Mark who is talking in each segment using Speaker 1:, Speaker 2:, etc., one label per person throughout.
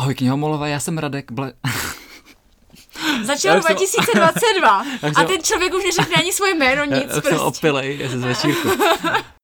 Speaker 1: Ahoj knihomolové, já jsem Radek Ble...
Speaker 2: Začal
Speaker 1: jsem-
Speaker 2: 2022
Speaker 1: Já už
Speaker 2: a
Speaker 1: jsem-
Speaker 2: ten člověk už neřekne ani svoje jméno, nic
Speaker 1: Já jsem
Speaker 2: prostě.
Speaker 1: opilej, já jsem z večírku.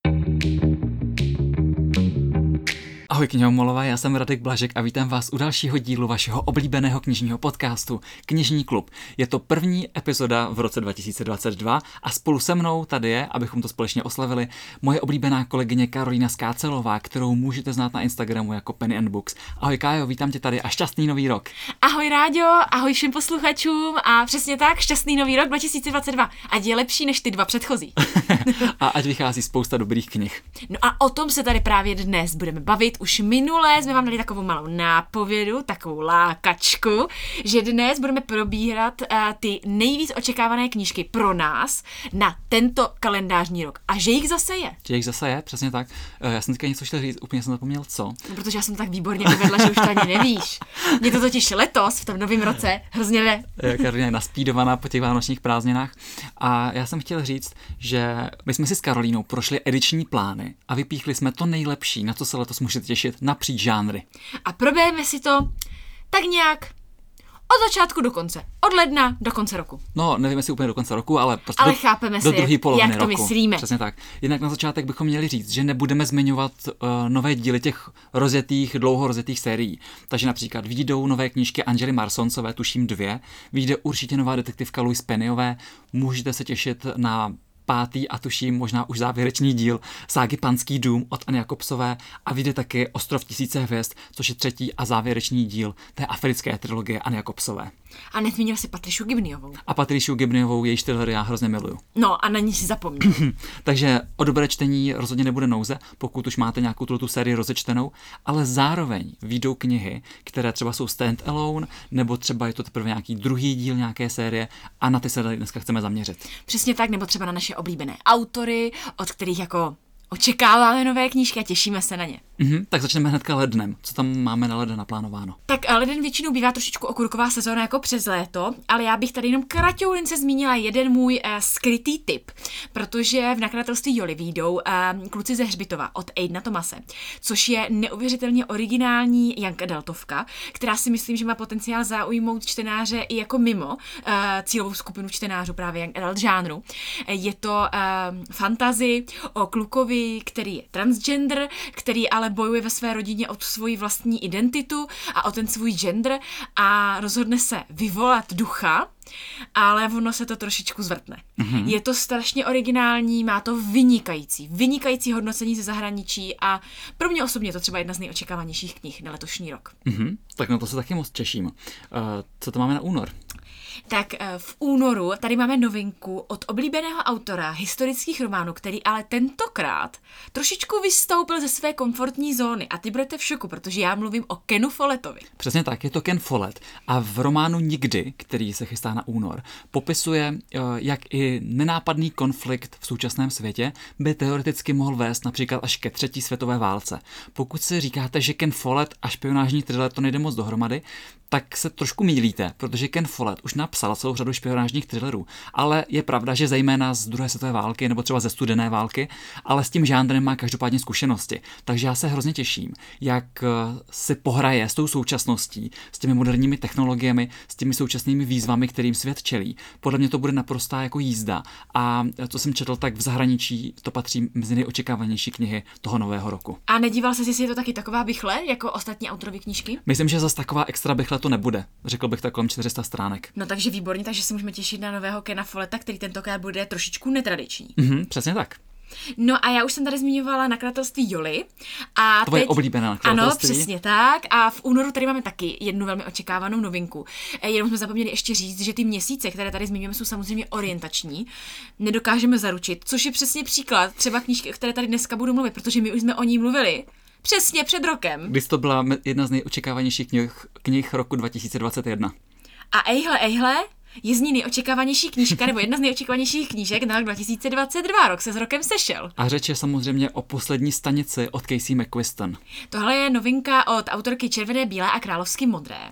Speaker 1: Ahoj knihomolové, já jsem Radek Blažek a vítám vás u dalšího dílu vašeho oblíbeného knižního podcastu Knižní klub. Je to první epizoda v roce 2022 a spolu se mnou tady je, abychom to společně oslavili, moje oblíbená kolegyně Karolína Skácelová, kterou můžete znát na Instagramu jako Penny and Books. Ahoj Kájo, vítám tě tady a šťastný nový rok.
Speaker 2: Ahoj Ráďo, ahoj všem posluchačům a přesně tak, šťastný nový rok 2022. Ať je lepší než ty dva předchozí.
Speaker 1: a ať vychází spousta dobrých knih.
Speaker 2: No a o tom se tady právě dnes budeme bavit. Už minulé jsme vám dali takovou malou nápovědu, takovou lákačku, že dnes budeme probírat uh, ty nejvíc očekávané knížky pro nás na tento kalendářní rok. A že jich zase je.
Speaker 1: Že jich zase je, přesně tak. Eh, Já jsem teďka něco chtěl říct, úplně jsem zapomněl co.
Speaker 2: No, protože já jsem tak výborně uvedla, že už to ani nevíš. Mě to totiž letos, v tom novém roce, hrozně.
Speaker 1: Eh, Karolina je naspídovaná po těch vánočních prázdninách. A já jsem chtěl říct, že my jsme si s Karolínou prošli ediční plány a vypíchli jsme to nejlepší, na co se letos můžete těšit napříč žánry.
Speaker 2: A probereme si to tak nějak od začátku do konce. Od ledna do konce roku.
Speaker 1: No, nevím, jestli úplně do konce roku, ale prostě
Speaker 2: Ale
Speaker 1: do,
Speaker 2: chápeme
Speaker 1: do
Speaker 2: si,
Speaker 1: druhé poloviny
Speaker 2: jak to
Speaker 1: roku.
Speaker 2: myslíme.
Speaker 1: Přesně tak. Jinak na začátek bychom měli říct, že nebudeme zmiňovat uh, nové díly těch rozjetých, dlouho rozjetých sérií. Takže například výjdou nové knížky Angely Marsoncové, tuším dvě, vyjde určitě nová detektivka Louise Pennyové, můžete se těšit na pátý a tuším možná už závěrečný díl ságy Panský dům od Anny Jakobsové a vyjde taky Ostrov tisíce hvězd, což je třetí a závěrečný díl té africké trilogie Anny Jakobsové.
Speaker 2: A nezmínil si Patrišu Gibniovou.
Speaker 1: A Patrišu Gibniovou, jejíž thriller já hrozně miluju.
Speaker 2: No a na ní si zapomněl.
Speaker 1: Takže o dobré čtení rozhodně nebude nouze, pokud už máte nějakou tuto sérii rozečtenou, ale zároveň výjdou knihy, které třeba jsou stand-alone, nebo třeba je to teprve nějaký druhý díl nějaké série a na ty se dneska chceme zaměřit.
Speaker 2: Přesně tak, nebo třeba na naše oblíbené autory, od kterých jako očekáváme nové knížky a těšíme se na ně.
Speaker 1: Mhm, tak začneme hnedka lednem. Co tam máme na leden naplánováno?
Speaker 2: Tak a leden většinou bývá trošičku okurková sezóna jako přes léto, ale já bych tady jenom kratoulince zmínila jeden můj uh, skrytý tip, protože v nakladatelství Joli výjdou uh, kluci ze Hřbitova od Aidna Tomase, což je neuvěřitelně originální Janka Adultovka, která si myslím, že má potenciál zaujmout čtenáře i jako mimo uh, cílovou skupinu čtenářů právě Young Adult žánru. Eh, Je to uh, fantazy o klukovi, který je transgender, který ale bojuje ve své rodině o tu svoji vlastní identitu a o ten svůj gender a rozhodne se vyvolat ducha, ale ono se to trošičku zvrtne. Mm-hmm. Je to strašně originální, má to vynikající, vynikající hodnocení ze zahraničí a pro mě osobně je to třeba jedna z nejočekávanějších knih na letošní rok.
Speaker 1: Mhm, tak na to se taky moc těším. Uh, co to máme na únor?
Speaker 2: Tak eh, v únoru tady máme novinku od oblíbeného autora historických románů, který ale tentokrát trošičku vystoupil ze své komfortní zóny. A ty budete v šoku, protože já mluvím o Kenu Folletovi.
Speaker 1: Přesně tak, je to Ken Follett a v románu Nikdy, který se chystá na únor, popisuje, eh, jak i nenápadný konflikt v současném světě by teoreticky mohl vést například až ke třetí světové válce. Pokud si říkáte, že Ken Follett a špionážní thriller to nejde moc dohromady, tak se trošku mýlíte, protože Ken Follett už napsal celou řadu špionážních thrillerů, ale je pravda, že zejména z druhé světové války nebo třeba ze studené války, ale s tím žánrem má každopádně zkušenosti. Takže já se hrozně těším, jak eh, si pohraje s tou současností, s těmi moderními technologiemi, s těmi současnými výzvami, kterým svět čelí. Podle mě to bude naprostá jako jízda. A eh, co jsem četl, tak v zahraničí to patří mezi nejočekávanější knihy toho nového roku.
Speaker 2: A nedíval se, jestli je to taky taková bychle, jako ostatní autorovy knížky?
Speaker 1: Myslím, že zas taková extra bychle to nebude. Řekl bych tak kolem 400 stránek.
Speaker 2: No takže výborně, takže se můžeme těšit na nového Kena Folleta, který tentokrát bude trošičku netradiční.
Speaker 1: Mhm, přesně tak.
Speaker 2: No a já už jsem tady zmiňovala nakladatelství Joli. A
Speaker 1: Tvoje
Speaker 2: teď...
Speaker 1: oblíbené
Speaker 2: Ano,
Speaker 1: nakladatelství.
Speaker 2: přesně tak. A v únoru tady máme taky jednu velmi očekávanou novinku. Eh, Jenom jsme zapomněli ještě říct, že ty měsíce, které tady zmiňujeme, jsou samozřejmě orientační. Nedokážeme zaručit, což je přesně příklad třeba knížky, o které tady dneska budu mluvit, protože my už jsme o ní mluvili. Přesně před rokem.
Speaker 1: Když to byla jedna z nejočekávanějších knih, knih roku 2021.
Speaker 2: A ejhle, ejhle, je z ní nejočekávanější knížka, nebo jedna z nejočekávanějších knížek na rok 2022. Rok se s rokem sešel.
Speaker 1: A řeč je samozřejmě o poslední stanici od Casey McQuiston.
Speaker 2: Tohle je novinka od autorky Červené, bílé a královsky modré.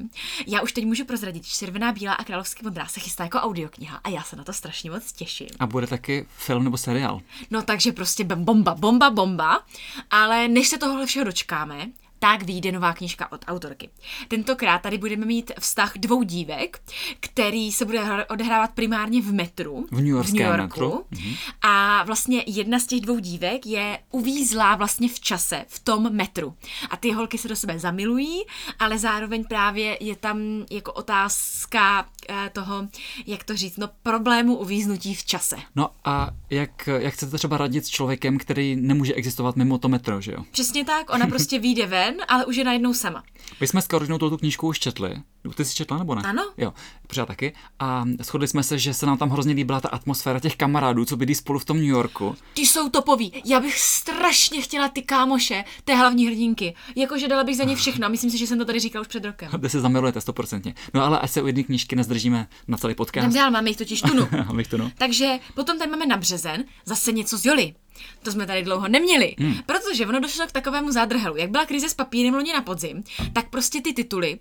Speaker 2: Já už teď můžu prozradit, že Červená, bílá a královsky modrá se chystá jako audiokniha a já se na to strašně moc těším.
Speaker 1: A bude taky film nebo seriál.
Speaker 2: No takže prostě bomba, bomba, bomba, ale než se tohle všeho dočkáme, tak vyjde nová knížka od autorky. Tentokrát tady budeme mít vztah dvou dívek, který se bude odehrávat primárně v metru.
Speaker 1: V New,
Speaker 2: v New Yorku.
Speaker 1: metru. Mhm.
Speaker 2: A vlastně jedna z těch dvou dívek je uvízlá vlastně v čase, v tom metru. A ty holky se do sebe zamilují, ale zároveň právě je tam jako otázka eh, toho, jak to říct, no problému uvíznutí v čase.
Speaker 1: No a jak, jak chcete třeba radit s člověkem, který nemůže existovat mimo to metro, že jo?
Speaker 2: Přesně tak, ona prostě vyjde ven, ale už je najednou sama.
Speaker 1: My jsme s Karolinou tu knížku už četli. Ty jsi četla nebo ne?
Speaker 2: Ano.
Speaker 1: Jo, pořád taky. A shodli jsme se, že se nám tam hrozně líbila ta atmosféra těch kamarádů, co bydlí spolu v tom New Yorku.
Speaker 2: Ty jsou topoví. Já bych strašně chtěla ty kámoše, té hlavní hrdinky. Jakože dala bych za ně všechno. Myslím si, že jsem to tady říkal už před rokem.
Speaker 1: Kde se zamilujete stoprocentně. No ale ať se u jedné knížky nezdržíme na celý podcast.
Speaker 2: Jdem dál, máme jich totiž tunu.
Speaker 1: Máme jich tunu.
Speaker 2: Takže potom tady máme na březen zase něco z Joli. To jsme tady dlouho neměli, hmm. protože ono došlo k takovému zádrhelu. Jak byla krize s papírem loni na podzim, tak prostě ty tituly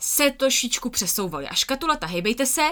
Speaker 2: se trošičku přesouvaly. A škatulata, hejbejte se,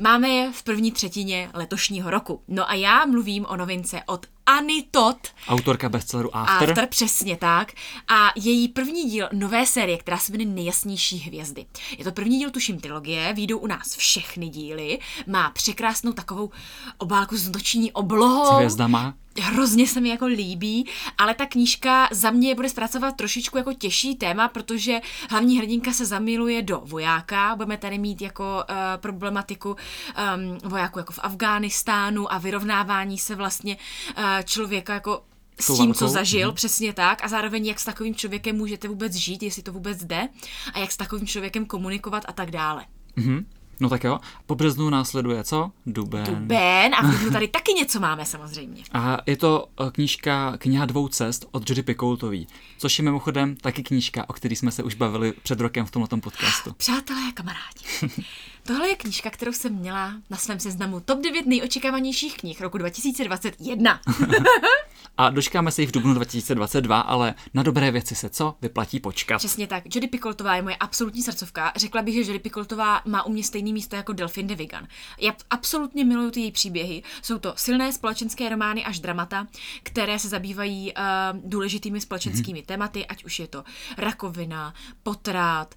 Speaker 2: máme je v první třetině letošního roku. No a já mluvím o novince od Anny Todd.
Speaker 1: Autorka bestselleru After.
Speaker 2: After, přesně tak. A její první díl nové série, která se jmenuje Nejasnější hvězdy. Je to první díl, tuším, trilogie, výjdou u nás všechny díly. Má překrásnou takovou obálku s noční oblohou.
Speaker 1: S hvězdama
Speaker 2: hrozně se mi jako líbí, ale ta knížka za mě bude zpracovat trošičku jako těžší téma, protože hlavní hrdinka se zamiluje do vojáka, budeme tady mít jako uh, problematiku um, vojáků jako v Afghánistánu a vyrovnávání se vlastně uh, člověka jako s tím, co zažil, mm. přesně tak, a zároveň jak s takovým člověkem můžete vůbec žít, jestli to vůbec jde, a jak s takovým člověkem komunikovat a tak dále.
Speaker 1: Mm-hmm. No tak jo, po březnu následuje co? Duben.
Speaker 2: Duben a v tady taky něco máme samozřejmě.
Speaker 1: A je to eh, knížka Kniha dvou cest od Judy Picoultový, což je mimochodem taky knížka, o který jsme se už bavili před rokem v tomto podcastu.
Speaker 2: Přátelé a kamarádi, tohle je knížka, kterou jsem měla na svém seznamu top 9 nejočekávanějších knih roku 2021.
Speaker 1: a dočkáme se jich v dubnu 2022, ale na dobré věci se co? Vyplatí počkat.
Speaker 2: Přesně tak. Jodie Picoltová je moje absolutní srdcovka. Řekla bych, že Jodie Picoltová má u mě stejný místo jako Delphine de Vigan. Já absolutně miluju ty její příběhy. Jsou to silné společenské romány až dramata, které se zabývají uh, důležitými společenskými mm-hmm. tématy, ať už je to rakovina, potrat,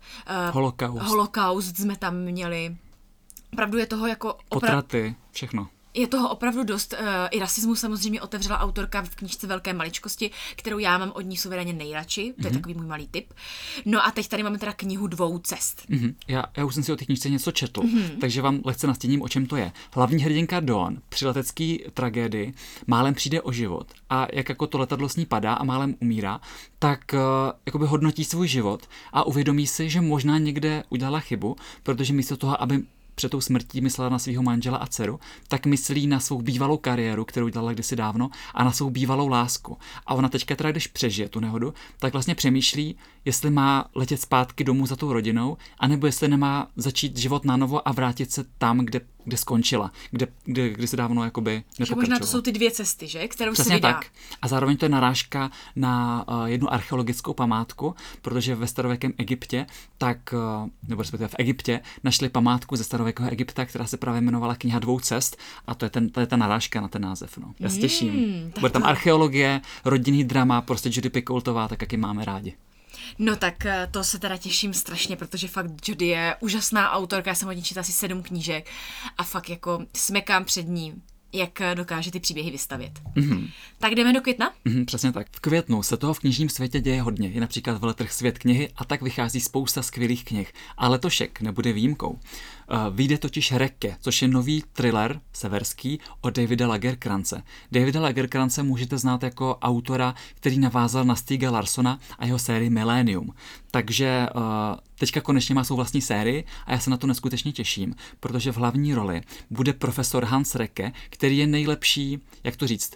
Speaker 1: uh, holokaust.
Speaker 2: holokaust jsme tam měli. Opravdu je toho jako... Opra-
Speaker 1: Potraty, všechno
Speaker 2: je toho opravdu dost. Uh, I rasismus samozřejmě otevřela autorka v knižce Velké maličkosti, kterou já mám od ní suverénně nejradši. To mm-hmm. je mhm. takový můj malý tip. No a teď tady máme teda knihu dvou cest.
Speaker 1: Mm-hmm. Já, já už jsem si o té knižce něco četl, mm-hmm. takže vám lehce nastíním, o čem to je. Hlavní hrdinka Dawn při letecké tragédii málem přijde o život a jak jako to letadlo s ní padá a málem umírá, tak uh, jakoby hodnotí svůj život a uvědomí si, že možná někde udělala chybu, protože místo toho, aby před tou smrtí myslela na svého manžela a dceru, tak myslí na svou bývalou kariéru, kterou dělala kdysi dávno, a na svou bývalou lásku. A ona teďka teda, když přežije tu nehodu, tak vlastně přemýšlí, jestli má letět zpátky domů za tou rodinou, anebo jestli nemá začít život na novo a vrátit se tam, kde kde skončila, kde, kde, kde se dávno jakoby
Speaker 2: Že možná to jsou ty dvě cesty, že? Kterou
Speaker 1: Přesně
Speaker 2: se
Speaker 1: tak. A zároveň to je narážka na uh, jednu archeologickou památku, protože ve starověkém Egyptě, tak, uh, nebo respektive v Egyptě, našli památku ze starověkého Egypta, která se právě jmenovala kniha dvou cest a to je, ten, to je ta narážka na ten název. No. Já se těším. Mm, Bude tam archeologie, rodinný drama, prostě Judy Picoultová, tak jak ji máme rádi.
Speaker 2: No tak eh, to se teda těším strašně, protože fakt Jody je úžasná autorka, já jsem od ní četla asi sedm knížek a fakt jako smekám před ní jak dokáže ty příběhy vystavět. Mm-hmm. Tak jdeme do května?
Speaker 1: Mm-hmm, přesně tak. V květnu se toho v knižním světě děje hodně. Je například veletrh Svět knihy a tak vychází spousta skvělých knih. A letošek nebude výjimkou. Uh, vyjde totiž Rekke, což je nový thriller severský od Davida Lagerkrance. Davida Lagerkrance můžete znát jako autora, který navázal na Stiga Larsona a jeho sérii Millennium. Takže uh, teďka konečně má svou vlastní sérii a já se na to neskutečně těším, protože v hlavní roli bude profesor Hans Recke, který je nejlepší, jak to říct,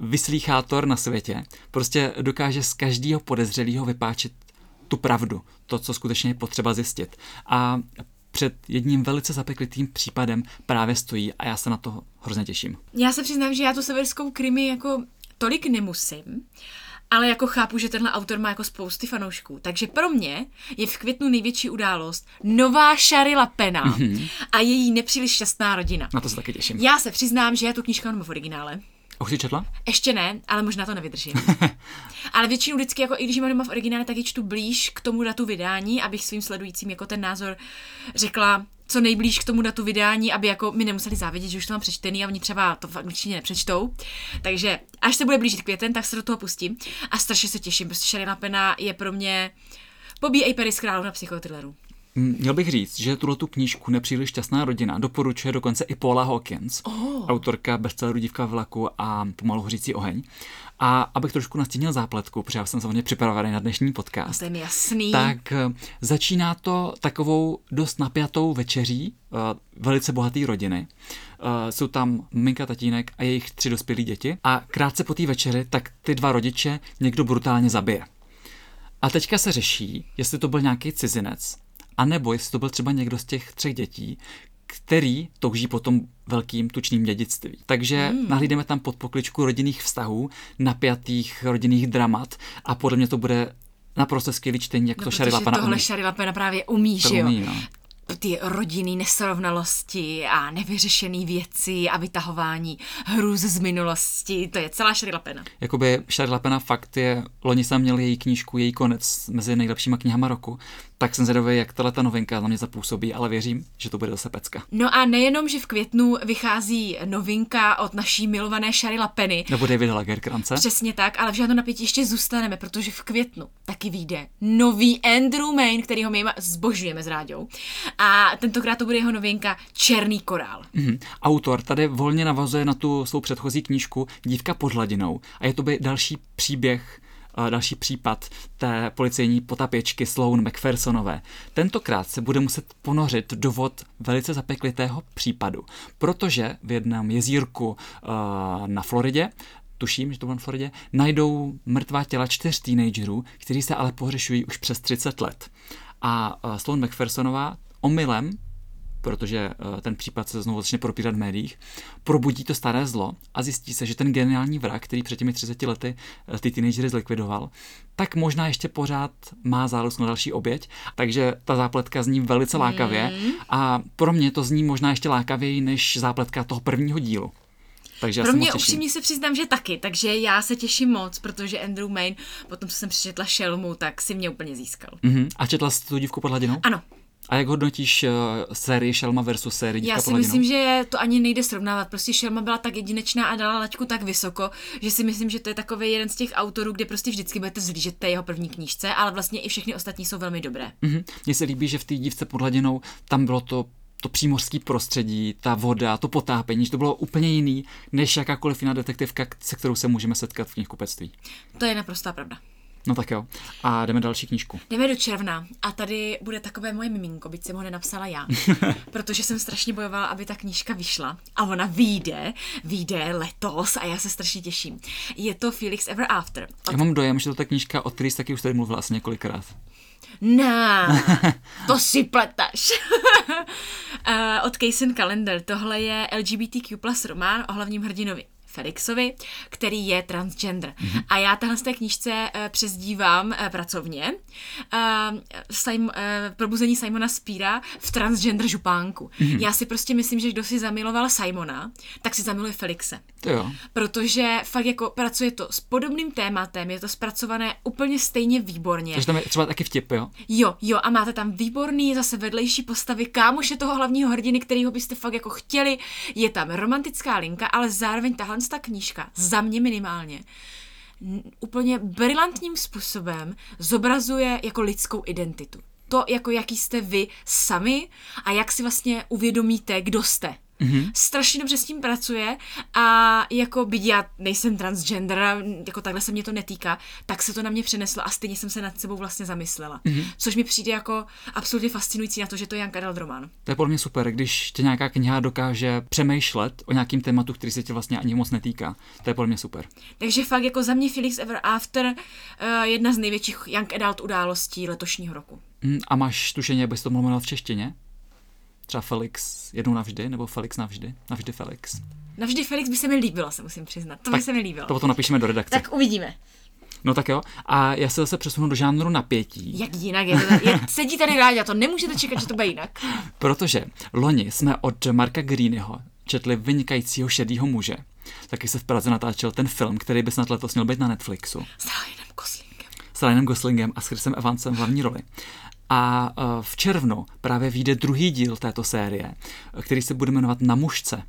Speaker 1: vyslýchátor na světě. Prostě dokáže z každého podezřelého vypáčit tu pravdu, to, co skutečně je potřeba zjistit. A před jedním velice zapeklitým případem právě stojí a já se na to hrozně těším.
Speaker 2: Já se přiznám, že já tu severskou krimi jako tolik nemusím, ale jako chápu, že tenhle autor má jako spousty fanoušků. Takže pro mě je v květnu největší událost nová Sharila Pena mm-hmm. a její nepříliš šťastná rodina.
Speaker 1: Na to se taky těším.
Speaker 2: Já se přiznám, že já tu knížku mám v originále.
Speaker 1: A už jsi četla?
Speaker 2: Ještě ne, ale možná to nevydržím. ale většinou vždycky, jako i když mám doma v originále, tak ji čtu blíž k tomu datu vydání, abych svým sledujícím jako ten názor řekla co nejblíž k tomu datu vydání, aby jako mi nemuseli závidět, že už to mám přečtený a oni třeba to v angličtině nepřečtou. Takže až se bude blížit květen, tak se do toho pustím a strašně se těším. Prostě Sharina Pena je pro mě Bobby A. Paris na psychotrilleru.
Speaker 1: Měl bych říct, že tuhle tu knížku Nepříliš šťastná rodina doporučuje dokonce i Paula Hawkins, oh. autorka bestselleru Dívka v vlaku a Pomalu hořící oheň. A abych trošku nastínil zápletku, protože já jsem samozřejmě připravený na dnešní podcast.
Speaker 2: Mi jasný.
Speaker 1: Tak eh, začíná to takovou dost napjatou večeří uh, velice bohaté rodiny. Uh, jsou tam minka, tatínek a jejich tři dospělí děti. A krátce po té večeři, tak ty dva rodiče někdo brutálně zabije. A teďka se řeší, jestli to byl nějaký cizinec, a nebo jestli to byl třeba někdo z těch třech dětí, který touží po tom velkým tučným dědictví. Takže hmm. nahlídeme tam pod pokličku rodinných vztahů, napjatých rodinných dramat a podle mě to bude naprosto skvělý čtení, jak no, to Shari Lapana
Speaker 2: tohle umí. Shari Lapana právě umí, že jo?
Speaker 1: Umí, no
Speaker 2: ty rodinný nesrovnalosti a nevyřešené věci a vytahování hrůz z minulosti. To je celá Shari Lapena.
Speaker 1: Jakoby Shari Lapena fakt je, loni jsem měl její knížku, její konec mezi nejlepšíma knihama roku, tak jsem zvědavý, jak tahle ta novinka na mě zapůsobí, ale věřím, že to bude zase pecka.
Speaker 2: No a nejenom, že v květnu vychází novinka od naší milované Shari Lapeny.
Speaker 1: Nebo David Lagerkrance.
Speaker 2: Přesně tak, ale v žádném napětí ještě zůstaneme, protože v květnu taky vyjde nový Andrew Main, který ho my zbožujeme s Ráďou. A tentokrát to bude jeho novinka Černý korál.
Speaker 1: Mm-hmm. Autor tady volně navazuje na tu svou předchozí knížku Dívka pod hladinou a je to by další příběh další případ té policejní potapěčky Sloan McPhersonové. Tentokrát se bude muset ponořit do vod velice zapeklitého případu, protože v jednom jezírku na Floridě tuším, že to bylo na Floridě, najdou mrtvá těla čtyř teenagerů, kteří se ale pohřešují už přes 30 let. A Sloan McPhersonová omylem protože uh, ten případ se znovu začne propírat v médiích, probudí to staré zlo a zjistí se, že ten geniální vrak, který před těmi 30 lety uh, ty teenagery zlikvidoval, tak možná ještě pořád má záluz na další oběť, takže ta zápletka zní velice lákavě mm. a pro mě to zní možná ještě lákavěji než zápletka toho prvního dílu. Takže
Speaker 2: Pro mě upřímně se přiznám, že taky, takže já se těším moc, protože Andrew Main, potom co jsem přečetla Šelmu, tak si mě úplně získal.
Speaker 1: Mm-hmm. A četla jsi tu dívku pod hladinou?
Speaker 2: Ano.
Speaker 1: A jak hodnotíš uh, sérii Shelma versus sérii
Speaker 2: Já si myslím, že to ani nejde srovnávat. Prostě Shelma byla tak jedinečná a dala laťku tak vysoko, že si myslím, že to je takový jeden z těch autorů, kde prostě vždycky budete zlížet té jeho první knížce, ale vlastně i všechny ostatní jsou velmi dobré.
Speaker 1: Mm-hmm. Mně se líbí, že v té dívce pod hladinou tam bylo to to přímořské prostředí, ta voda, to potápení, že to bylo úplně jiný, než jakákoliv jiná detektivka, se kterou se můžeme setkat v knihkupectví.
Speaker 2: To je naprostá pravda.
Speaker 1: No tak jo. A jdeme další knížku.
Speaker 2: Jdeme do června a tady bude takové moje miminko, byť jsem ho nenapsala já, protože jsem strašně bojovala, aby ta knížka vyšla a ona vyjde, vyjde letos a já se strašně těším. Je to Felix Ever After.
Speaker 1: Od... Já mám dojem, že to ta knížka, o které jsi taky už tady mluvila asi několikrát.
Speaker 2: Ne, to si pletaš. uh, od Kaysen Calendar. Tohle je LGBTQ plus román o hlavním hrdinovi. Felixovi, který je transgender. Mm-hmm. A já tahle z té knížce uh, přezdívám uh, pracovně uh, Sim, uh, probuzení Simona Spíra v transgender župánku. Mm-hmm. Já si prostě myslím, že kdo si zamiloval Simona, tak si zamiluje Felixe.
Speaker 1: To jo.
Speaker 2: Protože fakt jako pracuje to s podobným tématem, je to zpracované úplně stejně výborně.
Speaker 1: Takže tam je třeba taky vtip, jo?
Speaker 2: Jo, jo, a máte tam výborný zase vedlejší postavy, kámoše toho hlavního hrdiny, kterýho byste fakt jako chtěli. Je tam romantická linka, ale zároveň tahle ta knížka, za mě minimálně, úplně brilantním způsobem zobrazuje jako lidskou identitu. To, jako jaký jste vy sami a jak si vlastně uvědomíte, kdo jste. Mm-hmm. Strašně dobře s tím pracuje a jako byť já nejsem transgender, jako takhle se mě to netýká, tak se to na mě přeneslo a stejně jsem se nad sebou vlastně zamyslela. Mm-hmm. Což mi přijde jako absolutně fascinující na to, že to je Jan Karel román.
Speaker 1: To je podle mě super, když tě nějaká kniha dokáže přemýšlet o nějakým tématu, který se tě vlastně ani moc netýká. To je podle mě super.
Speaker 2: Takže fakt jako za mě Felix Ever After uh, jedna z největších Young Adult událostí letošního roku.
Speaker 1: Mm, a máš tušení, abys to mohl v češtině? Třeba Felix jednou navždy, nebo Felix navždy, navždy Felix.
Speaker 2: Navždy Felix by se mi líbilo, se musím přiznat. To tak by se mi líbilo.
Speaker 1: To potom napíšeme do redakce.
Speaker 2: Tak uvidíme.
Speaker 1: No tak jo. A já se zase přesunu do žánru napětí.
Speaker 2: Jak jinak? Je, to, je, sedí tady rádi a to nemůžete čekat, že to bude jinak.
Speaker 1: Protože loni jsme od Marka Greenyho četli vynikajícího šedýho muže. Taky se v Praze natáčel ten film, který by snad letos měl být na Netflixu.
Speaker 2: S Ryanem Goslingem.
Speaker 1: S Ryanem Goslingem a s Chrisem Evansem v hlavní roli. A eh, v červnu právě vyjde druhý díl této série, který se bude jmenovat Na mužce.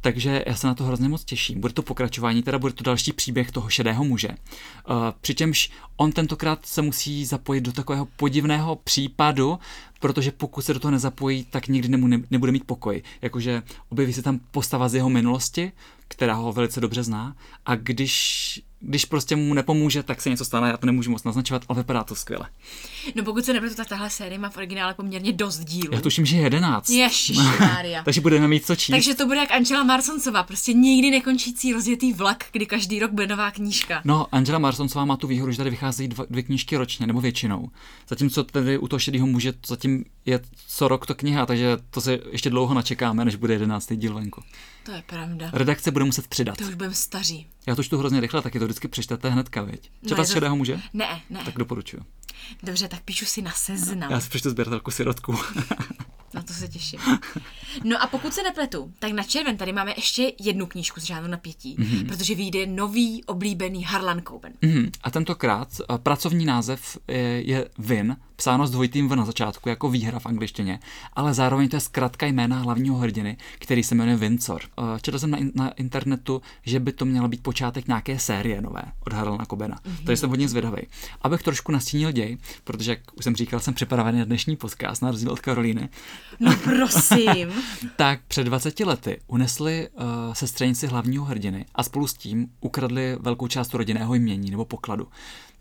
Speaker 1: Takže já se na to hrozně moc těším. Bude to pokračování, teda bude to další příběh toho šedého muže. Uh, přičemž on tentokrát se musí zapojit do takového podivného případu, protože pokud se do toho nezapojí, tak nikdy nemu nebude mít pokoj. Jakože objeví se tam postava z jeho minulosti, která ho velice dobře zná a když když prostě mu nepomůže, tak se něco stane, já to nemůžu moc naznačovat, ale vypadá to skvěle.
Speaker 2: No pokud se nepletu, tak tahle série má v originále poměrně dost dílů.
Speaker 1: Já tuším, že je jedenáct.
Speaker 2: Ježišmarja.
Speaker 1: Takže budeme mít co číst.
Speaker 2: Takže to bude jak Angela Marsoncová, prostě nikdy nekončící rozjetý vlak, kdy každý rok bude nová knížka.
Speaker 1: No, Angela Marsoncová má tu výhodu, že tady vycházejí dva, dvě knížky ročně, nebo většinou. Zatímco tady u toho šedého muže zatím je co rok to kniha, takže to se ještě dlouho načekáme, než bude jedenáctý díl venku.
Speaker 2: To je pravda.
Speaker 1: Redakce bude muset přidat.
Speaker 2: To už budeme staří.
Speaker 1: Já to čtu hrozně rychle, taky to vždycky přečtete hnedka, viď? Četla no, to... šedého muže?
Speaker 2: Ne, ne.
Speaker 1: Tak doporučuju.
Speaker 2: Dobře, tak píšu si na seznam.
Speaker 1: Já si přečtu sběratelku sirotku.
Speaker 2: Na to se těším. No a pokud se nepletu, tak na červen tady máme ještě jednu knížku z žádnou napětí, mm-hmm. protože vyjde nový oblíbený Harlan Coben.
Speaker 1: Mm-hmm. A tentokrát uh, pracovní název je, je Vin, psáno s dvojitým V na začátku jako výhra v angličtině, ale zároveň to je zkrátka jména hlavního hrdiny, který se jmenuje Vincor. Eh, četl jsem na, in, na internetu, že by to mělo být počátek nějaké série nové od Harlana Kobena, mm-hmm. takže jsem hodně zvědavý. Abych trošku nastínil děj, protože, jak už jsem říkal, jsem připravený na dnešní podcast, na rozdíl od Karolíny.
Speaker 2: No prosím.
Speaker 1: tak před 20 lety unesli uh, sestřenici hlavního hrdiny a spolu s tím ukradli velkou část rodinného jmění nebo pokladu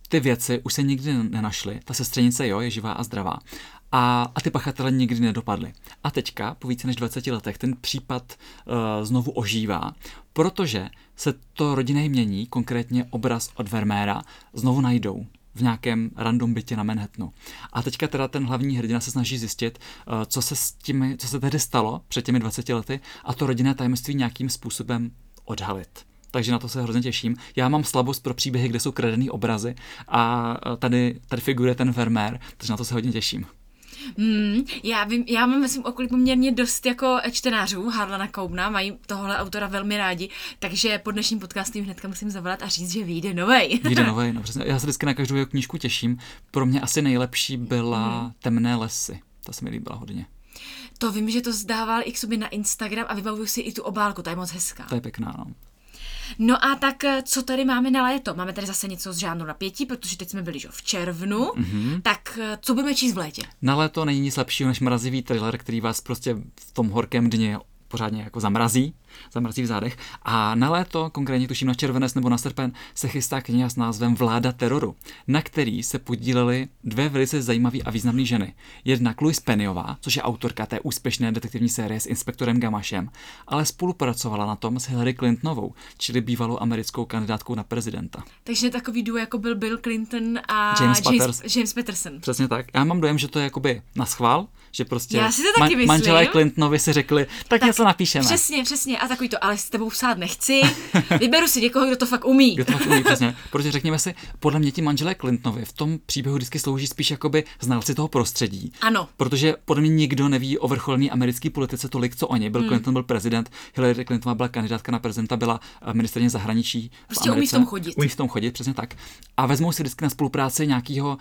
Speaker 1: ty věci už se nikdy nenašly. Ta sestřenice, jo, je živá a zdravá. A, a ty pachatele nikdy nedopadly. A teďka, po více než 20 letech, ten případ uh, znovu ožívá, protože se to rodinné jmění, konkrétně obraz od Vermeera, znovu najdou v nějakém random bytě na Manhattanu. A teďka teda ten hlavní hrdina se snaží zjistit, uh, co se s tím, co se tedy stalo před těmi 20 lety a to rodinné tajemství nějakým způsobem odhalit takže na to se hrozně těším. Já mám slabost pro příběhy, kde jsou kradený obrazy a tady, tady figuruje ten Vermeer, takže na to se hodně těším.
Speaker 2: Mm, já vím, já mám ve svém okolí poměrně dost jako čtenářů Harlana Koubna, mají tohle autora velmi rádi, takže po dnešním podcastu jim hnedka musím zavolat a říct, že vyjde novej.
Speaker 1: vyjde novej, no přesně. Já se vždycky na každou jeho knížku těším. Pro mě asi nejlepší byla mm. Temné lesy. Ta se mi líbila hodně.
Speaker 2: To vím, že to zdával i k sobě na Instagram a vybavuju si i tu obálku, ta je moc hezká.
Speaker 1: To je pěkná, no.
Speaker 2: No a tak eh, co tady máme na léto? Máme tady zase něco z žánru napětí, protože teď jsme byli že, v červnu. Mm-hmm. Tak eh, co budeme číst v létě?
Speaker 1: Na léto není nic lepšího než mrazivý thriller, který vás prostě v tom horkém dně pořádně jako zamrazí, zamrazí v zádech. A na léto, konkrétně tuším na červenec nebo na srpen, se chystá kniha s názvem Vláda teroru, na který se podílely dvě velice zajímavé a významné ženy. Jedna Louise Pennyová, což je autorka té úspěšné detektivní série s inspektorem Gamašem, ale spolupracovala na tom s Hillary Clintonovou, čili bývalou americkou kandidátkou na prezidenta.
Speaker 2: Takže takový duo jako byl Bill Clinton a
Speaker 1: James,
Speaker 2: James, James Patterson.
Speaker 1: Přesně tak. Já mám dojem, že to je jakoby na schvál, že prostě
Speaker 2: Já si to taky ma-
Speaker 1: manželé Clintonovi si řekli, tak, tak něco napíšeme.
Speaker 2: Přesně, přesně. A takový to, ale s tebou psát nechci. Vyberu si někoho, kdo to fakt umí.
Speaker 1: Kdo to fakt umí, přesně. Protože řekněme si, podle mě ti manželé Clintonovi v tom příběhu vždycky slouží spíš jakoby znalci toho prostředí.
Speaker 2: Ano.
Speaker 1: Protože podle mě nikdo neví o vrcholní americké politice tolik, co oni. Bill hmm. Clinton byl prezident, Hillary Clinton byla kandidátka na prezidenta, byla eh, ministrně zahraničí.
Speaker 2: Prostě v umí v tom chodit.
Speaker 1: Umí v tom chodit, přesně tak. A vezmou si vždycky na spolupráci nějakého uh,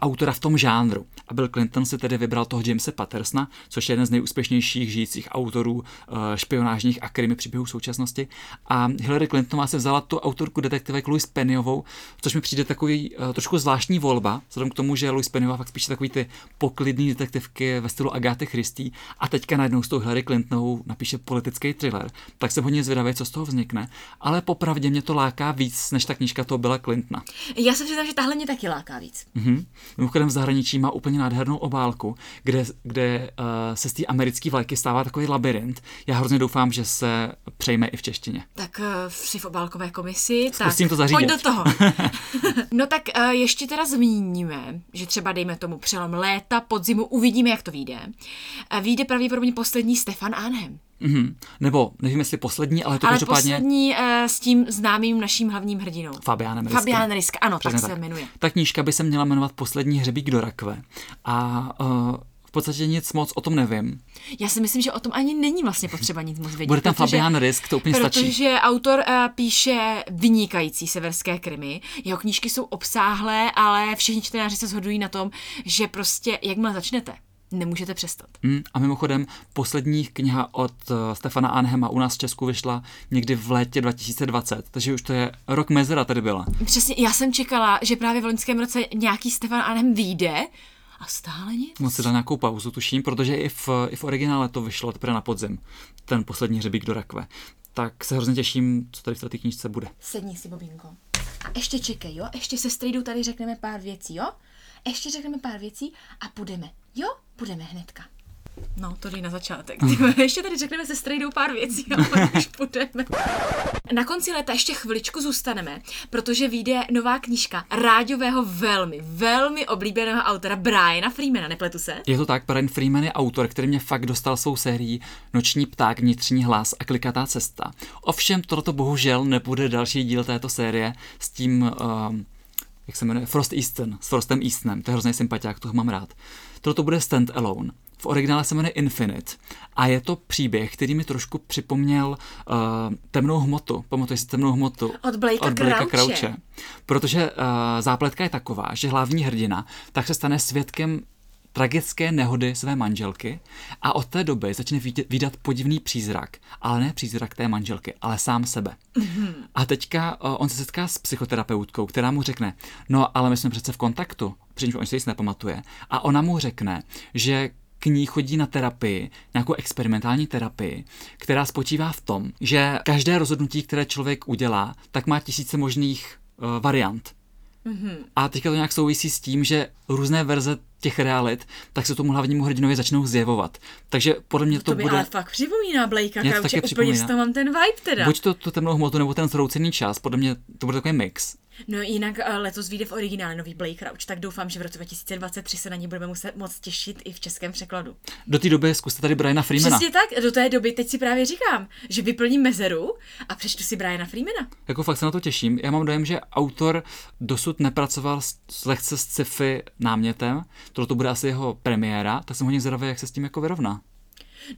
Speaker 1: autora v tom žánru. A Bill Clinton si tedy vybral toho Jamesa Pattersona, což je jeden z nejúspěšnějších žijících autorů uh, špionážních a krimi příběhů současnosti. A Hillary Clintonová se vzala tu autorku detektivek Louise Pennyovou, což mi přijde takový uh, trošku zvláštní volba, vzhledem k tomu, že Louise Pennyová fakt spíše takový ty poklidný detektivky ve stylu Agáty Christie a teďka najednou s tou Hillary Clintonovou napíše politický thriller. Tak jsem hodně zvědavý, co z toho vznikne. Ale popravdě mě to láká víc, než ta knížka to byla Clintona.
Speaker 2: Já jsem si že tahle mě taky láká víc.
Speaker 1: Mm-hmm. Mimochodem v zahraničí má úplně nádhernou obálku, kde, kde uh, se z té americké vlajky stává takový labirint. Já hrozně doufám, že se přejme i v češtině.
Speaker 2: Tak uh, si v obálkové komisi.
Speaker 1: Zkusím
Speaker 2: tak,
Speaker 1: to zařídit.
Speaker 2: Pojď do toho. no tak uh, ještě teda zmíníme, že třeba dejme tomu přelom léta, podzimu, uvidíme, jak to vyjde. Uh, vyjde pravděpodobně poslední Stefan Anhem.
Speaker 1: Mm-hmm. Nebo nevím, jestli poslední, ale to
Speaker 2: ale
Speaker 1: každopádně...
Speaker 2: poslední uh, s tím známým naším hlavním hrdinou.
Speaker 1: Fabianem Riskem.
Speaker 2: Fabian Risk, ano, Přesně tak, tak se jmenuje.
Speaker 1: Ta knížka by se měla jmenovat Poslední hřebík do rakve. A uh, v podstatě nic moc o tom nevím.
Speaker 2: Já si myslím, že o tom ani není vlastně potřeba nic moc vědět.
Speaker 1: Bude tam
Speaker 2: protože-
Speaker 1: Fabián Risk, to úplně stačí.
Speaker 2: Protože autor uh, píše vynikající severské krimi. Jeho knížky jsou obsáhlé, ale všichni čtenáři se shodují na tom, že prostě, jakmile začnete, nemůžete přestat.
Speaker 1: Mm, a mimochodem, poslední kniha od uh, Stefana Anhema u nás v Česku vyšla někdy v létě 2020, takže už to je rok mezera tady byla.
Speaker 2: Přesně, já jsem čekala, že právě v loňském roce nějaký Stefan Arnhem vyjde a stále nic.
Speaker 1: Moc si dal nějakou pauzu, tuším, protože i v, i v originále to vyšlo teprve na podzim, ten poslední hřebík do rakve. Tak se hrozně těším, co tady v té knížce bude.
Speaker 2: Sedni si, Bobinko. A ještě čekej, jo? Ještě se strejdou tady řekneme pár věcí, jo? Ještě řekneme pár věcí a půjdeme. Jo? Půjdeme hnedka. No, to jde na začátek. ještě tady řekneme se strejdou pár věcí a pak už půjdeme. Na konci léta ještě chviličku zůstaneme, protože vyjde nová knížka ráďového velmi, velmi oblíbeného autora Briana Freemana, nepletu se?
Speaker 1: Je to tak, Brian Freeman je autor, který mě fakt dostal svou sérií Noční pták, vnitřní hlas a klikatá cesta. Ovšem, toto bohužel nebude další díl této série s tím, uh, jak se jmenuje, Frost Easton, s Frostem Eastonem, to je hrozný sympatiák, toho mám rád. Toto bude Stand Alone. V originále se jmenuje Infinite a je to příběh, který mi trošku připomněl uh, temnou hmotu. Pamatuješ si temnou hmotu?
Speaker 2: Od Blakea
Speaker 1: od Blakea
Speaker 2: Crouche.
Speaker 1: Crouche. Protože uh, zápletka je taková, že hlavní hrdina tak se stane svědkem tragické nehody své manželky a od té doby začne vydat podivný přízrak, ale ne přízrak té manželky, ale sám sebe. Mm-hmm. A teďka uh, on se setká s psychoterapeutkou, která mu řekne, no ale my jsme přece v kontaktu, přičemž on se nic nepamatuje. A ona mu řekne, že k ní chodí na terapii, nějakou experimentální terapii, která spočívá v tom, že každé rozhodnutí, které člověk udělá, tak má tisíce možných uh, variant.
Speaker 2: Mhm.
Speaker 1: A teďka to nějak souvisí s tím, že různé verze těch realit, tak se tomu hlavnímu hrdinovi začnou zjevovat. Takže podle mě to,
Speaker 2: To, by
Speaker 1: bude
Speaker 2: ale fakt připomíná Blakea
Speaker 1: Mě to
Speaker 2: Crouche,
Speaker 1: taky
Speaker 2: úplně
Speaker 1: připomíná.
Speaker 2: z toho mám ten vibe teda.
Speaker 1: buď to tu temnou hmotu, nebo ten zhroucený čas. Podle mě to bude takový mix.
Speaker 2: No jinak eh, letos vyjde v originále nový Blake Crouch, tak doufám, že v roce 2023 se na něj budeme muset moc těšit i v českém překladu.
Speaker 1: Do té doby zkuste tady Briana Freemana.
Speaker 2: Přesně tak, do té doby teď si právě říkám, že vyplním mezeru a přečtu si Briana Freemana.
Speaker 1: Jako fakt se na to těším. Já mám dojem, že autor dosud nepracoval s, s lehce s sci-fi námětem. Tohle to bude asi jeho premiéra, tak jsem hodně zvědavý, jak se s tím jako vyrovná.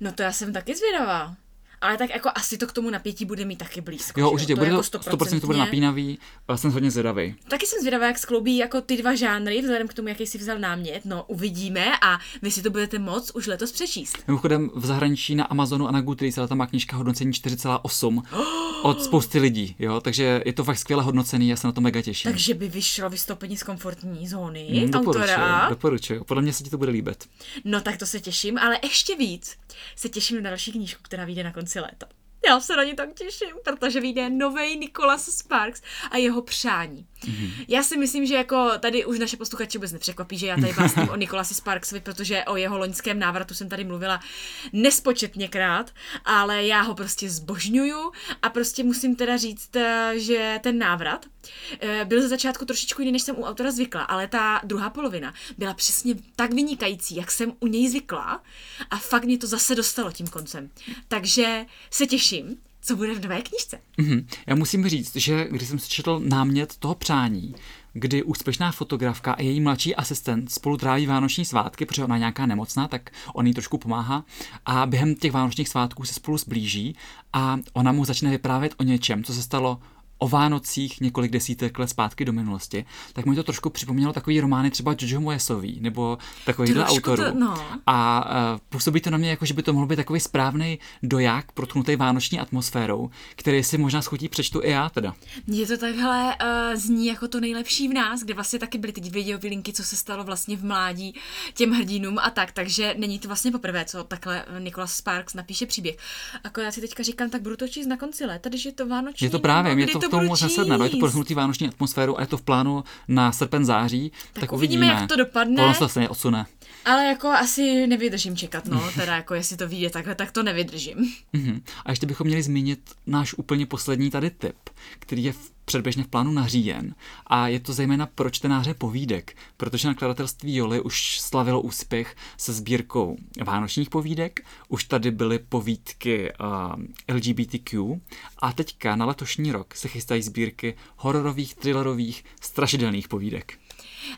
Speaker 2: No to já jsem taky zvědavá. Ale tak jako asi to k tomu napětí bude mít taky blízko.
Speaker 1: Jo, určitě,
Speaker 2: To
Speaker 1: bude
Speaker 2: jako
Speaker 1: to 100% to bude napínavý, ale jsem hodně zvědavý.
Speaker 2: Taky jsem zvědavá, jak skloubí jako ty dva žánry, vzhledem k tomu, jaký si vzal námět. No, uvidíme a vy si to budete moc už letos přečíst.
Speaker 1: Mimochodem v zahraničí na Amazonu a na Goodreads ale tam má knížka hodnocení 4,8 od spousty lidí, jo, takže je to fakt skvěle hodnocený, já se na to mega těším.
Speaker 2: Takže by vyšlo vystoupení z komfortní zóny
Speaker 1: Hmm, doporučuji,
Speaker 2: autora.
Speaker 1: doporučuji. Podle mě se ti to bude líbit.
Speaker 2: No tak to se těším, ale ještě víc se těším na další knížku, která vyjde na konci léta. Já se na ní tak těším, protože vyjde nový Nicholas Sparks a jeho přání. Mm-hmm. Já si myslím, že jako tady už naše posluchače vůbec nepřekvapí, že já tady básním o Nicholasi Sparksovi, protože o jeho loňském návratu jsem tady mluvila nespočetněkrát, ale já ho prostě zbožňuju a prostě musím teda říct, eh, že ten návrat byl ze začátku trošičku jiný, než jsem u autora zvykla, ale ta druhá polovina byla přesně tak vynikající, jak jsem u něj zvykla a fakt mě to zase dostalo tím koncem. Takže se těším, co bude v nové knižce.
Speaker 1: Mhm. Já musím říct, že když jsem si četl námět toho přání, kdy úspěšná fotografka a její mladší asistent spolu tráví vánoční svátky, protože ona je nějaká nemocná, tak on jí trošku pomáhá a během těch vánočních svátků se spolu zblíží a ona mu začne vyprávět o něčem, co se stalo o Vánocích několik desítek let zpátky do minulosti, tak mi to trošku připomnělo takový romány třeba Jojo Moyesový nebo takovýhle autorů.
Speaker 2: to- no.
Speaker 1: A uh, působí to na mě jako, že by to mohl být takový správný doják protknutý vánoční atmosférou, který si možná schutí přečtu i já teda.
Speaker 2: Mně to takhle uh, zní jako to nejlepší v nás, kde vlastně taky byly ty videové linky, co se stalo vlastně v mládí těm hrdinům a tak, takže není to vlastně poprvé, co takhle Nicholas Sparks napíše příběh. Akorát si teďka říkám, tak budu to číst na konci léta, když je to vánoční.
Speaker 1: Je to právě, mě
Speaker 2: kdy
Speaker 1: to k
Speaker 2: budu
Speaker 1: tomu moc nesedne, no, je to prohnutý vánoční atmosféru a je to v plánu na srpen září, tak,
Speaker 2: Tak uvidíme, jak to dopadne.
Speaker 1: Ono se vlastně odsune.
Speaker 2: Ale jako asi nevydržím čekat, no, teda jako jestli to vyjde takhle, tak to nevydržím.
Speaker 1: Mhm. A ještě bychom měli zmínit náš úplně poslední tady tip, který je v předběžně v plánu na říjen. A je to zejména pro čtenáře povídek, protože nakladatelství Joli už slavilo úspěch se sbírkou vánočních povídek, už tady byly povídky uh, LGBTQ a teďka na letošní rok se chystají sbírky hororových, thrillerových, strašidelných povídek.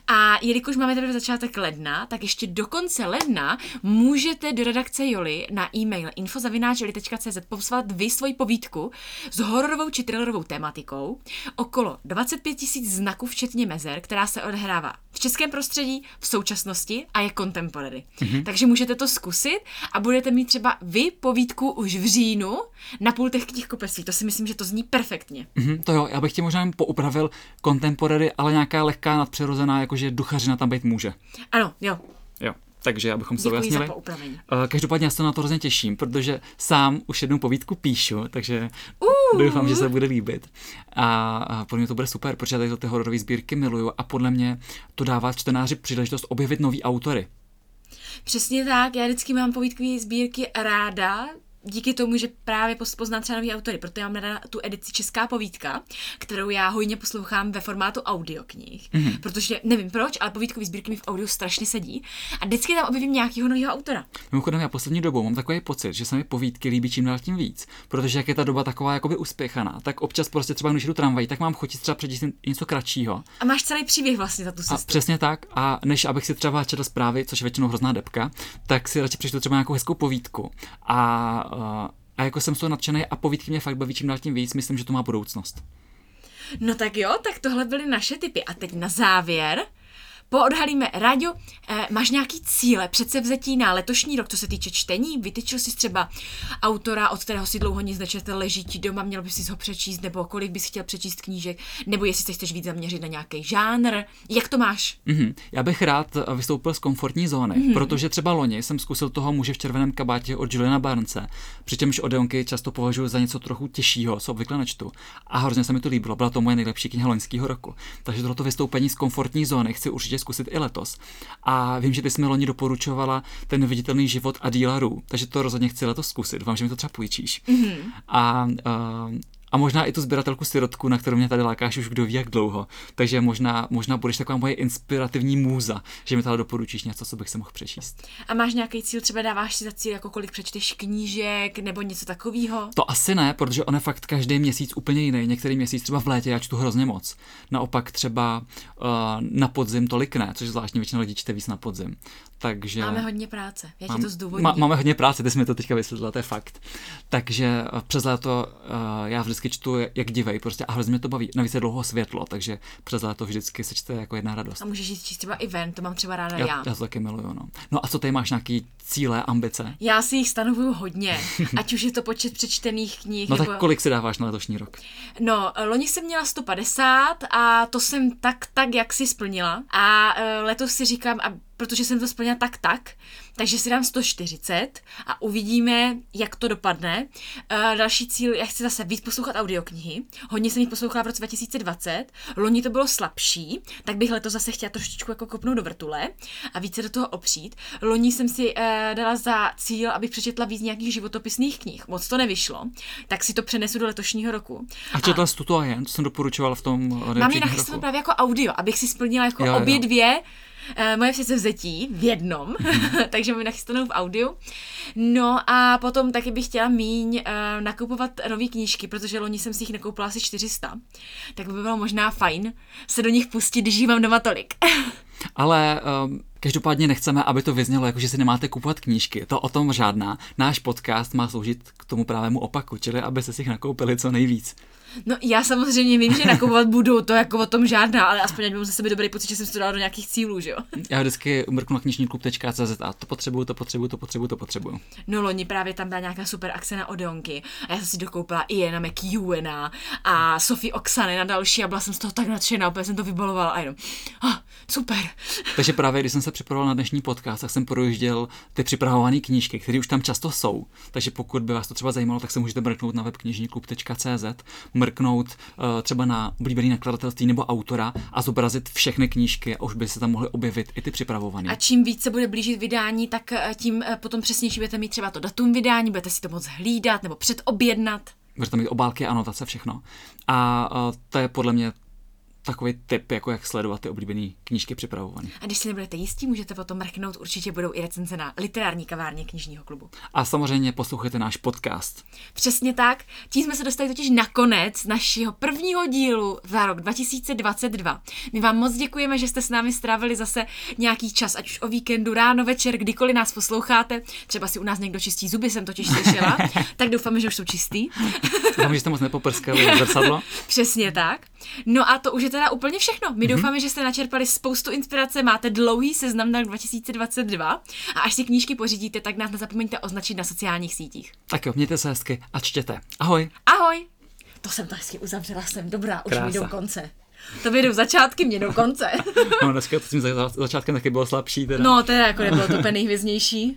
Speaker 2: A jelikož máme teprve začátek ledna, tak ještě do konce ledna můžete do redakce Joli na e-mail infozavináčeli.cz poslat vy svoji povídku s hororovou či thrillerovou tématikou okolo 25 000 znaků, včetně mezer, která se odehrává v českém prostředí, v současnosti a je contemporary. Mm-hmm. Takže můžete to zkusit a budete mít třeba vy povídku už v říjnu na pultech knihkupectví. To si myslím, že to zní perfektně.
Speaker 1: Mm-hmm, to jo, já bych tě možná poupravil contemporary, ale nějaká lehká nadpřirozená, jakože duchařina tam být může.
Speaker 2: Ano, jo.
Speaker 1: Jo. Takže abychom se ujasnili. Eh, Každopádně já se na to hrozně těším, protože sám už jednu povídku píšu, takže uh. doufám, že se bude líbit. A, a podle mě to bude super, protože já tady ty hororové sbírky miluju a podle mě to dává čtenáři příležitost objevit nový autory.
Speaker 2: Přesně tak, já vždycky mám povídkové sbírky ráda, díky tomu, že právě poz- poznám třeba nový autory, proto já mám ráda tu edici Česká povídka, kterou já hojně poslouchám ve formátu audioknih, mm-hmm. protože nevím proč, ale povídkový sbírky mi v audiu strašně sedí a vždycky tam objevím nějakého nového autora.
Speaker 1: Mimochodem, já poslední dobou mám takový pocit, že se mi povídky líbí čím dál tím víc, protože jak je ta doba taková jakoby uspěchaná, tak občas prostě třeba když jdu tramvají, tak mám chuť si třeba přečíst něco kratšího.
Speaker 2: A máš celý příběh vlastně za tu
Speaker 1: A
Speaker 2: cestu.
Speaker 1: přesně tak. A než abych si třeba četl zprávy, což je většinou hrozná depka, tak si radši přečtu třeba nějakou hezkou povídku. A, a, jako jsem z toho nadšený a povídky mě fakt baví čím dál tím víc, myslím, že to má budoucnost.
Speaker 2: No tak jo, tak tohle byly naše typy. A teď na závěr poodhalíme. Ráďo, eh, máš nějaký cíle, předsevzetí na letošní rok, co se týče čtení? Vytyčil jsi třeba autora, od kterého si dlouho nic nečetl, leží ti doma, měl bys si ho přečíst, nebo kolik bys chtěl přečíst knížek, nebo jestli se chceš víc zaměřit na nějaký žánr. Jak to máš?
Speaker 1: Mm-hmm. Já bych rád eh, vystoupil z komfortní zóny, mm-hmm. protože třeba loni jsem zkusil toho muže v červeném kabátě od Juliana Barnce, přičemž Odeonky často považuji za něco trochu těžšího, co obvykle nečtu. A hrozně se mi to líbilo, byla to moje nejlepší kniha loňského roku. Takže tohoto vystoupení z komfortní zóny chci určitě zkusit i letos. A vím, že ty jsi mi loni doporučovala ten neviditelný život a dílarů, takže to rozhodně chci letos zkusit. Doufám, že mi to třeba půjčíš. Mm-hmm. A, a a možná i tu sběratelku sirotku, na kterou mě tady lákáš už kdo ví jak dlouho. Takže možná, možná budeš taková moje inspirativní můza, že mi tady doporučíš něco, co bych si mohl přečíst.
Speaker 2: A máš nějaký cíl, třeba dáváš si za cíl, jako kolik přečteš knížek, nebo něco takového?
Speaker 1: To asi ne, protože on je fakt každý měsíc úplně jiný. Některý měsíc třeba v létě já čtu hrozně moc. Naopak třeba uh, na podzim tolik ne, což zvláštně většina lidí čte víc na podzim. Takže...
Speaker 2: Máme hodně práce, já ti
Speaker 1: Mám-
Speaker 2: to zdůvodním.
Speaker 1: má- Máme hodně práce, ty jsi mi to teďka vysvětlila, to je fakt. Takže eh, přes léto uh, já vždycky čtu jak divej, prostě a hrozně mě to baví. Navíc je dlouho světlo, takže přes léto vždycky se čte jako jedna radost.
Speaker 2: A můžeš jít číst třeba i ven, to mám třeba ráda
Speaker 1: Já,
Speaker 2: já.
Speaker 1: já to taky miluju, no. No a co ty máš nějaký cíle, ambice?
Speaker 2: Já si jich stanovuju hodně, ať už je to počet přečtených knih,
Speaker 1: No
Speaker 2: nebo...
Speaker 1: tak kolik si dáváš na letošní rok?
Speaker 2: No, loni jsem měla 150 a to jsem tak, tak, jak si splnila. A eh, letos si říkám, a protože jsem to splnila tak, tak, takže si dám 140 a uvidíme, jak to dopadne. Uh, další cíl, já chci zase víc poslouchat audioknihy. Hodně jsem jich poslouchala v roce 2020. Loni to bylo slabší, tak bych letos zase chtěla trošičku jako kopnout do vrtule a více do toho opřít. Loni jsem si uh, dala za cíl, abych přečetla víc nějakých životopisných knih. Moc to nevyšlo, tak si to přenesu do letošního roku.
Speaker 1: A četla jsi tuto a jen, to jsem doporučoval v tom
Speaker 2: Mám
Speaker 1: roku.
Speaker 2: právě jako audio, abych si splnila jako
Speaker 1: Jo, jo.
Speaker 2: obě eh, moje předsevzetí v jednom, takže mám nachystanou v audiu. No a potom taky bych chtěla míň uh, nakupovat nové knížky, protože loni jsem si jich nakoupila asi 400. Tak by bylo možná fajn se do nich pustit, když mám doma tolik.
Speaker 1: Ale um, každopádně nechceme, aby to vyznělo jako, že si nemáte kupovat knížky. To o tom žádná. Náš podcast má sloužit k tomu pravému opaku, čili aby se si jich nakoupili co nejvíc.
Speaker 2: No já samozřejmě vím, že nakupovat budu, to jako o tom žádná, ale aspoň ať mám ze sebe dobrý pocit, že jsem si to dala do nějakých cílů, že jo.
Speaker 1: Já vždycky umrknu na knižníklub.cz a to potřebuju, to potřebuju, to potřebuju, to potřebuju.
Speaker 2: No loni právě tam byla nějaká super akce na Odeonky a já jsem si dokoupila i Jena McEwena a Sophie Oksany na další a byla jsem z toho tak nadšená, úplně jsem to vybalovala a jenom, ah, super.
Speaker 1: Takže právě když jsem se připravoval na dnešní podcast, tak jsem projížděl ty připravované knížky, které už tam často jsou. Takže pokud by vás to třeba zajímalo, tak se můžete mrknout na web knižníklub.cz, mrknout uh, třeba na oblíbený nakladatelství nebo autora a zobrazit všechny knížky a už by se tam mohly objevit i ty připravované.
Speaker 2: A čím víc se bude blížit vydání, tak eh, tím eh, potom přesnější budete mít třeba to datum vydání, budete si to moc hlídat nebo předobjednat.
Speaker 1: Budete mít obálky, anotace, všechno. A uh, to je podle mě takový tip, jako jak sledovat ty oblíbené knížky připravované.
Speaker 2: A když si nebudete jistí, můžete potom mrknout, určitě budou i recenze na literární kavárně knižního klubu.
Speaker 1: A samozřejmě poslouchejte náš podcast.
Speaker 2: Přesně tak. Tím jsme se dostali totiž na konec našeho prvního dílu za rok 2022. My vám moc děkujeme, že jste s námi strávili zase nějaký čas, ať už o víkendu, ráno, večer, kdykoliv nás posloucháte. Třeba si u nás někdo čistí zuby, jsem totiž slyšela. tak doufáme, že už jsou čistý.
Speaker 1: Doufám, že jste moc nepoprskali zrcadlo.
Speaker 2: Přesně tak. No a to už je teda úplně všechno. My mm-hmm. doufáme, že jste načerpali spoustu inspirace, máte dlouhý seznam na rok 2022 a až si knížky pořídíte, tak nás nezapomeňte označit na sociálních sítích.
Speaker 1: Tak jo, mějte se hezky a čtěte. Ahoj.
Speaker 2: Ahoj. To jsem to hezky uzavřela, jsem dobrá, už mi jdou konce. To jdou začátky, mě do konce.
Speaker 1: no dneska to s tím začátkem taky bylo slabší. Teda.
Speaker 2: No, to je jako nebylo to úplně nejhvěznější.